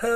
يا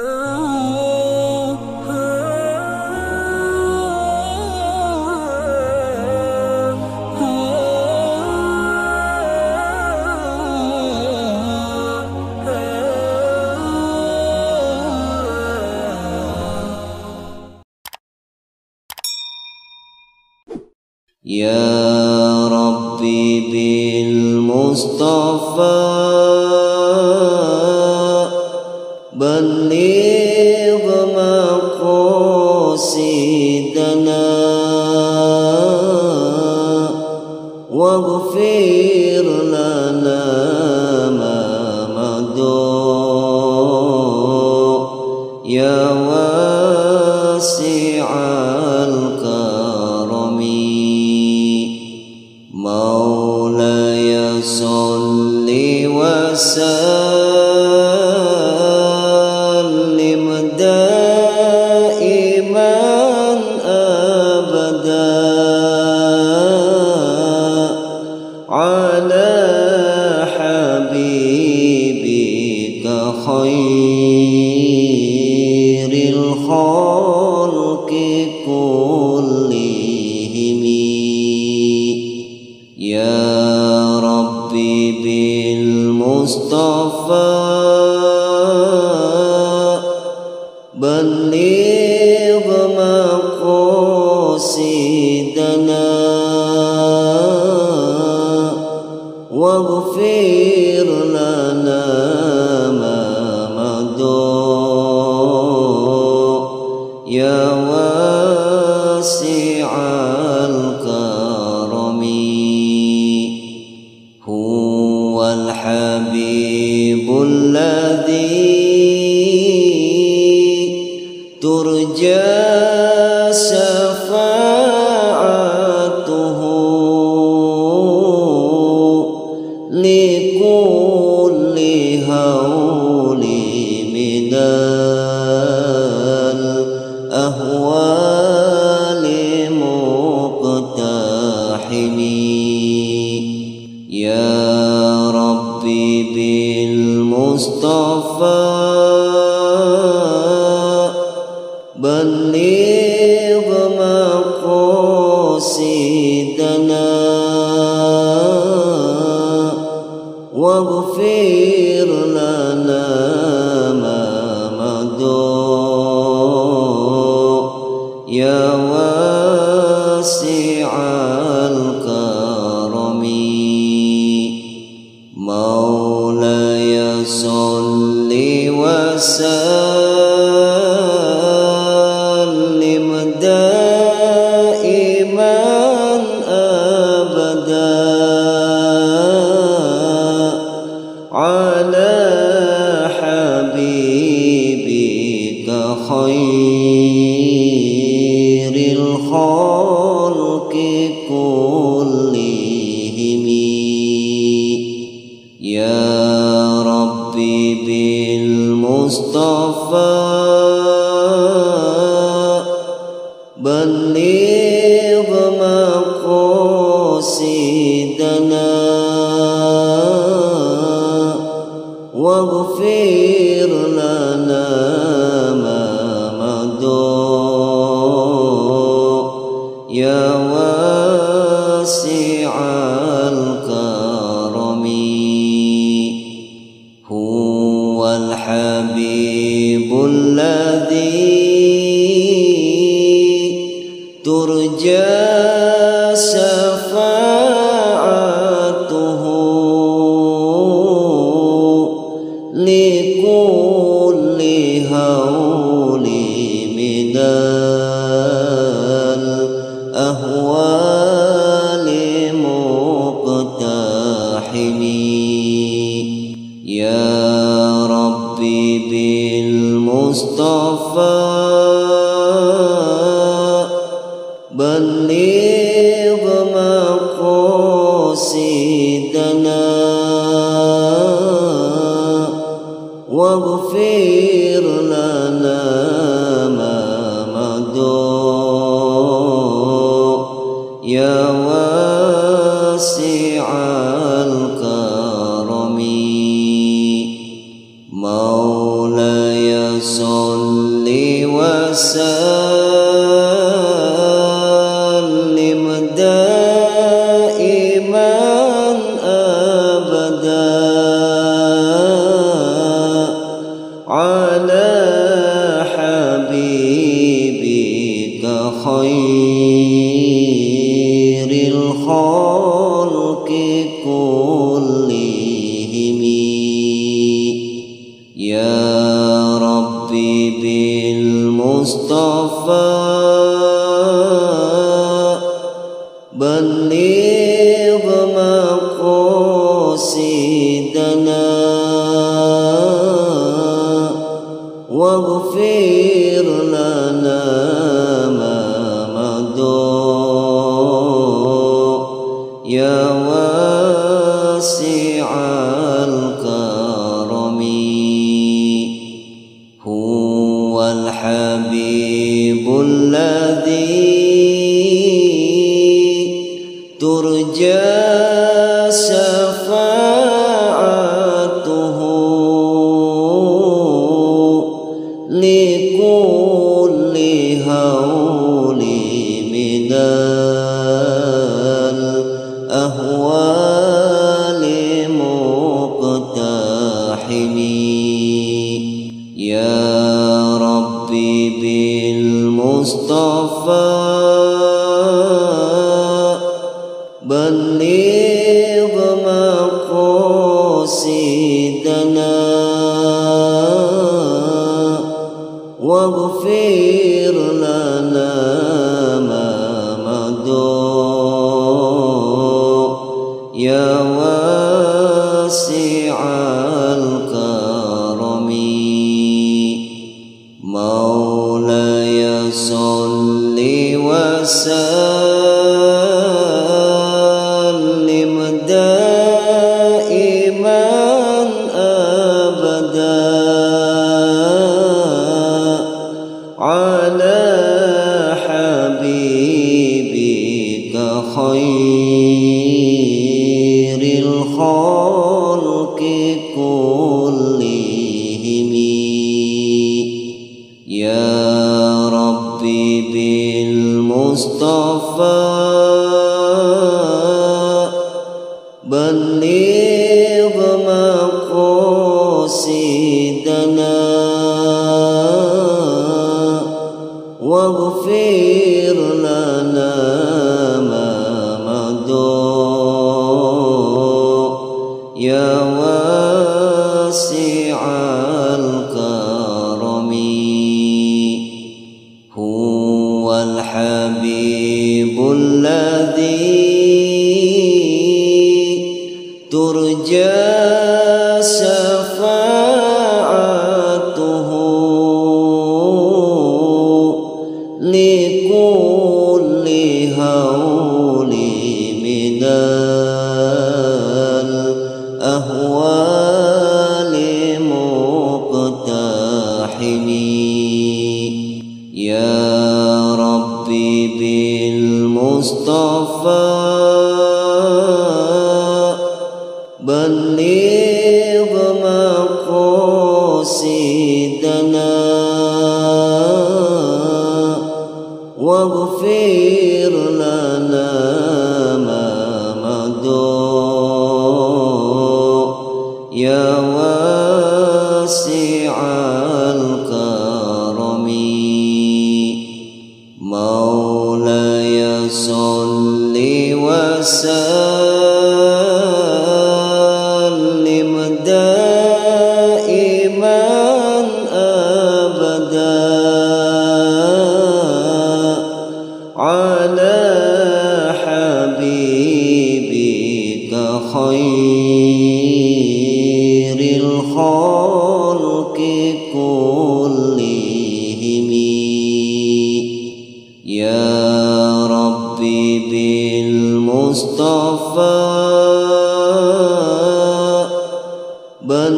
الحبيب الذي واسع يا يا مقاصدنا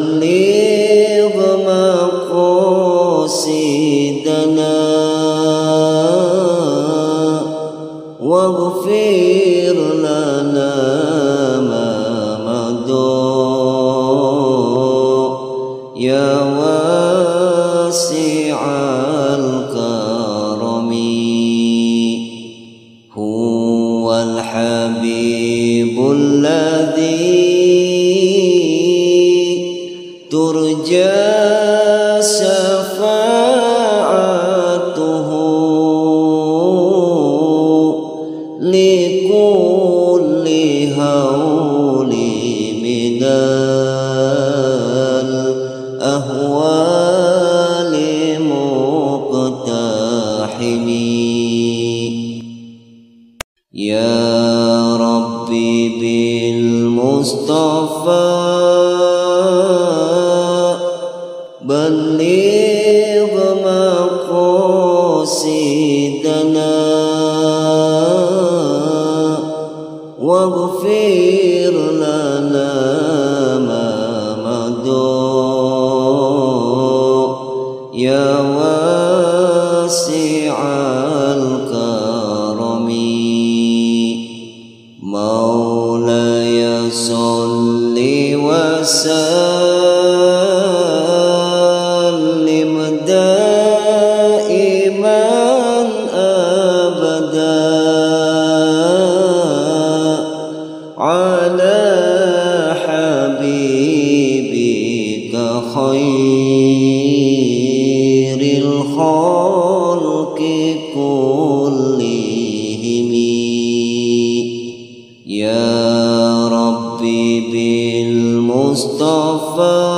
بلغ مقاصدنا الضراء بل بالمصطفى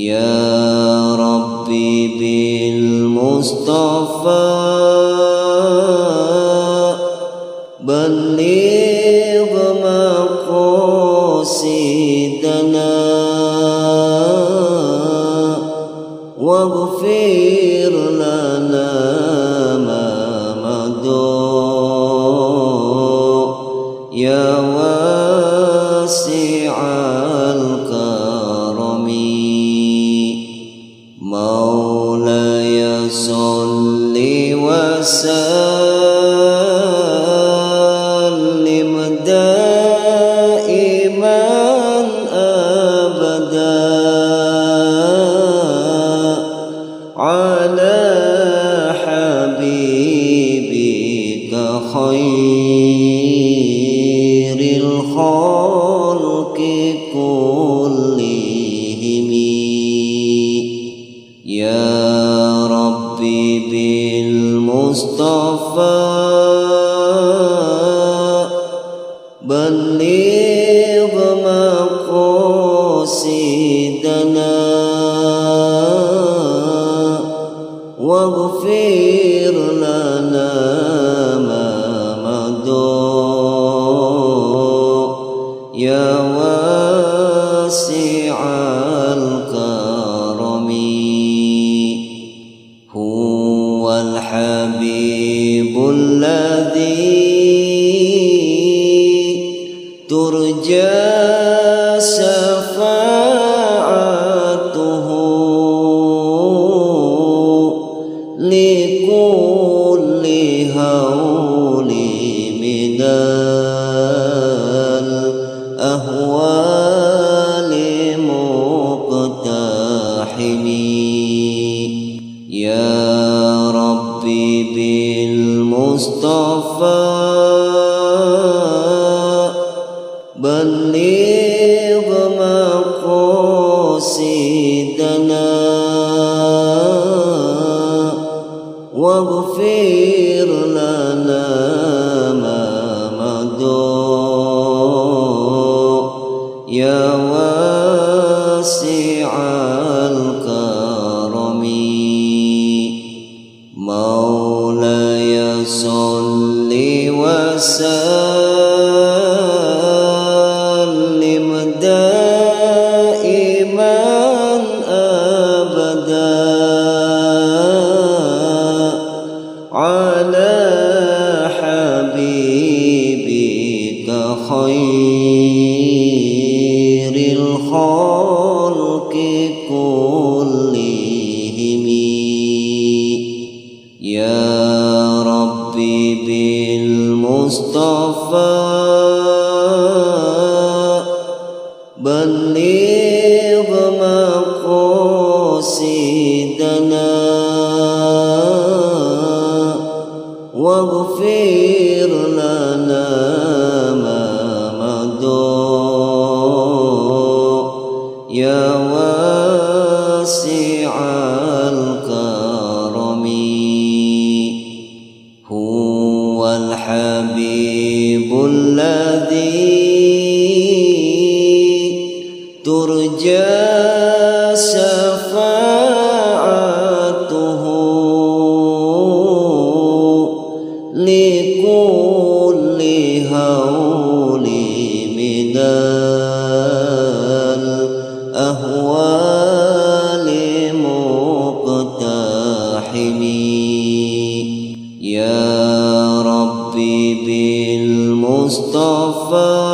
يا ربي بالمصطفى خير الخلق لكل هول من الأهوال يا ربي بالمصطفى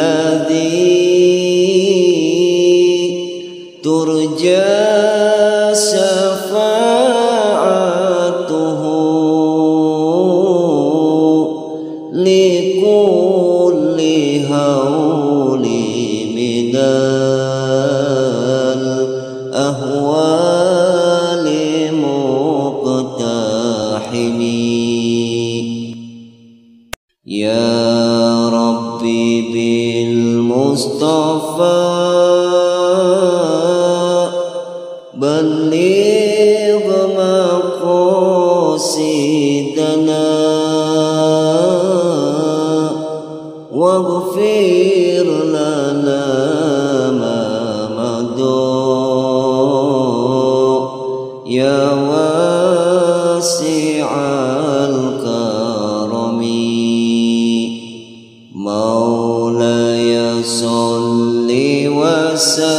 الذي ترجى مولاي صل وسلم.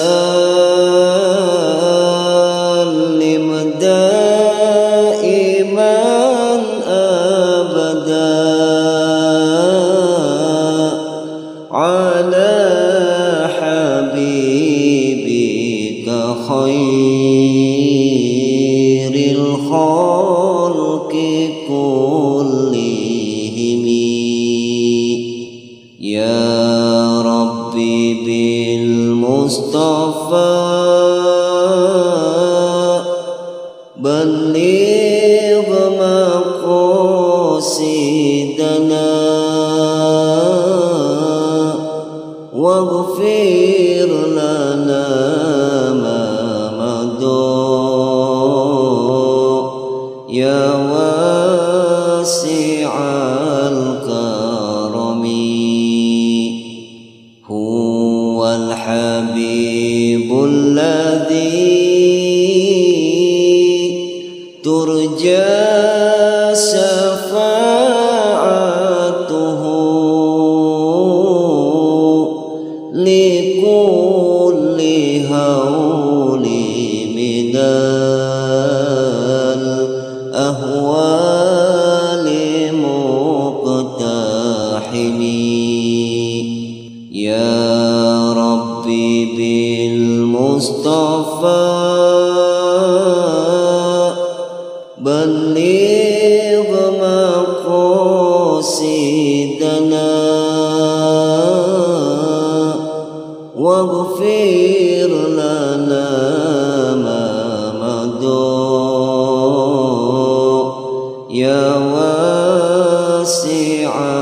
يا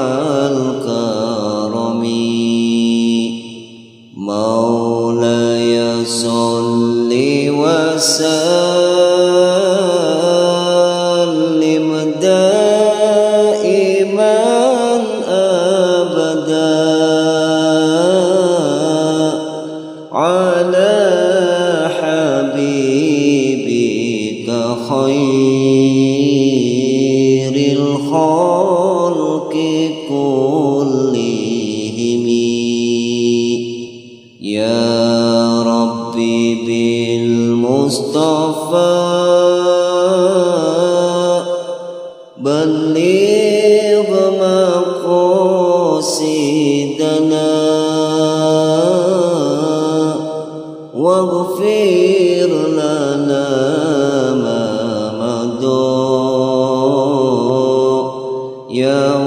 يا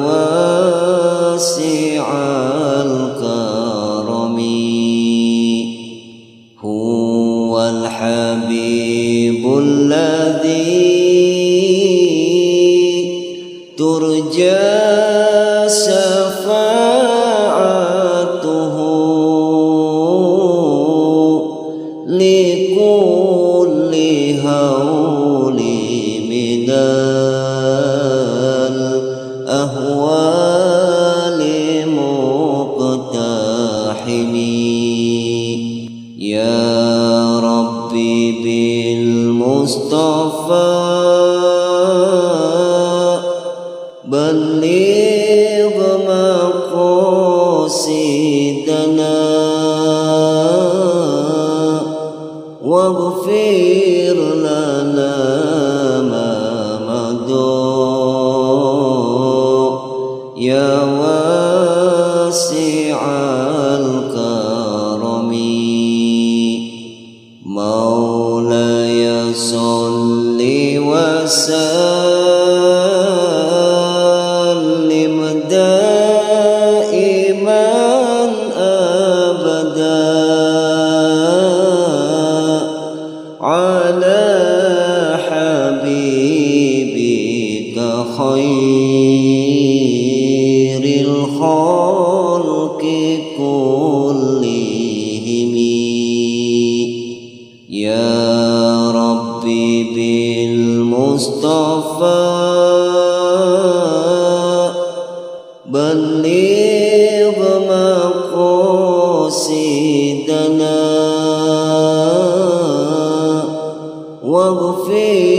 واغفر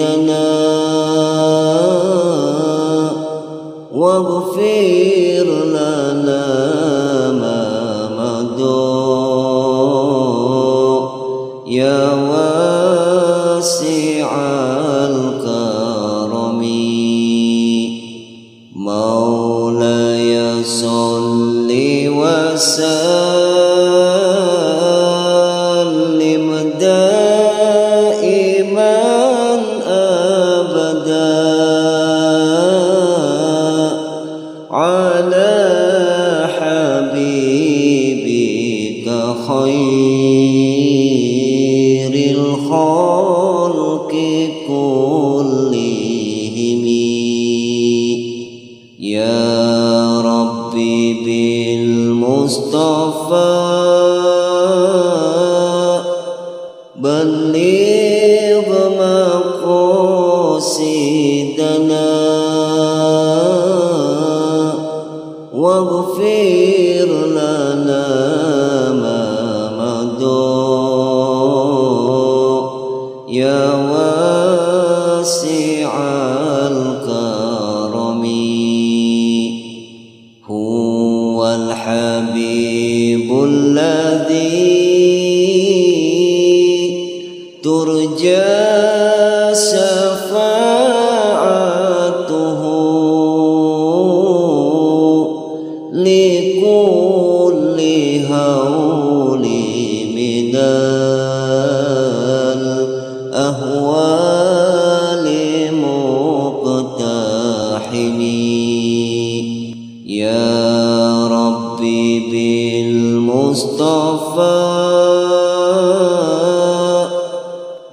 مقاصدنا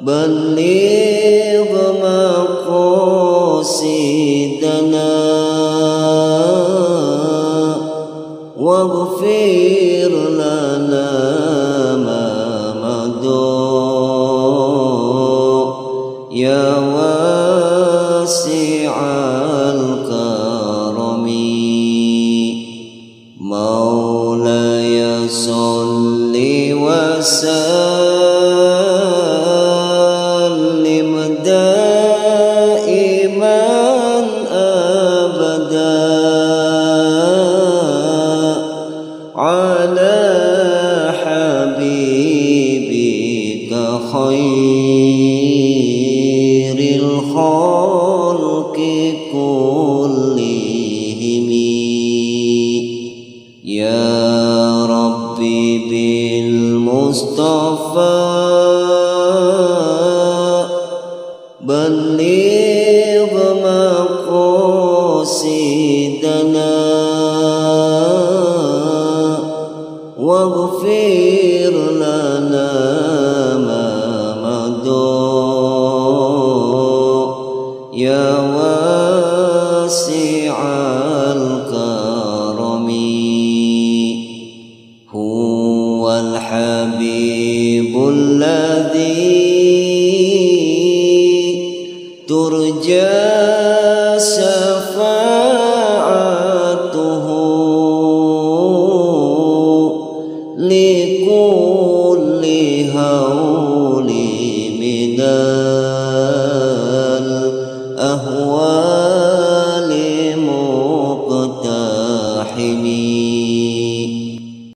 بلغ بالمصطفى بلغ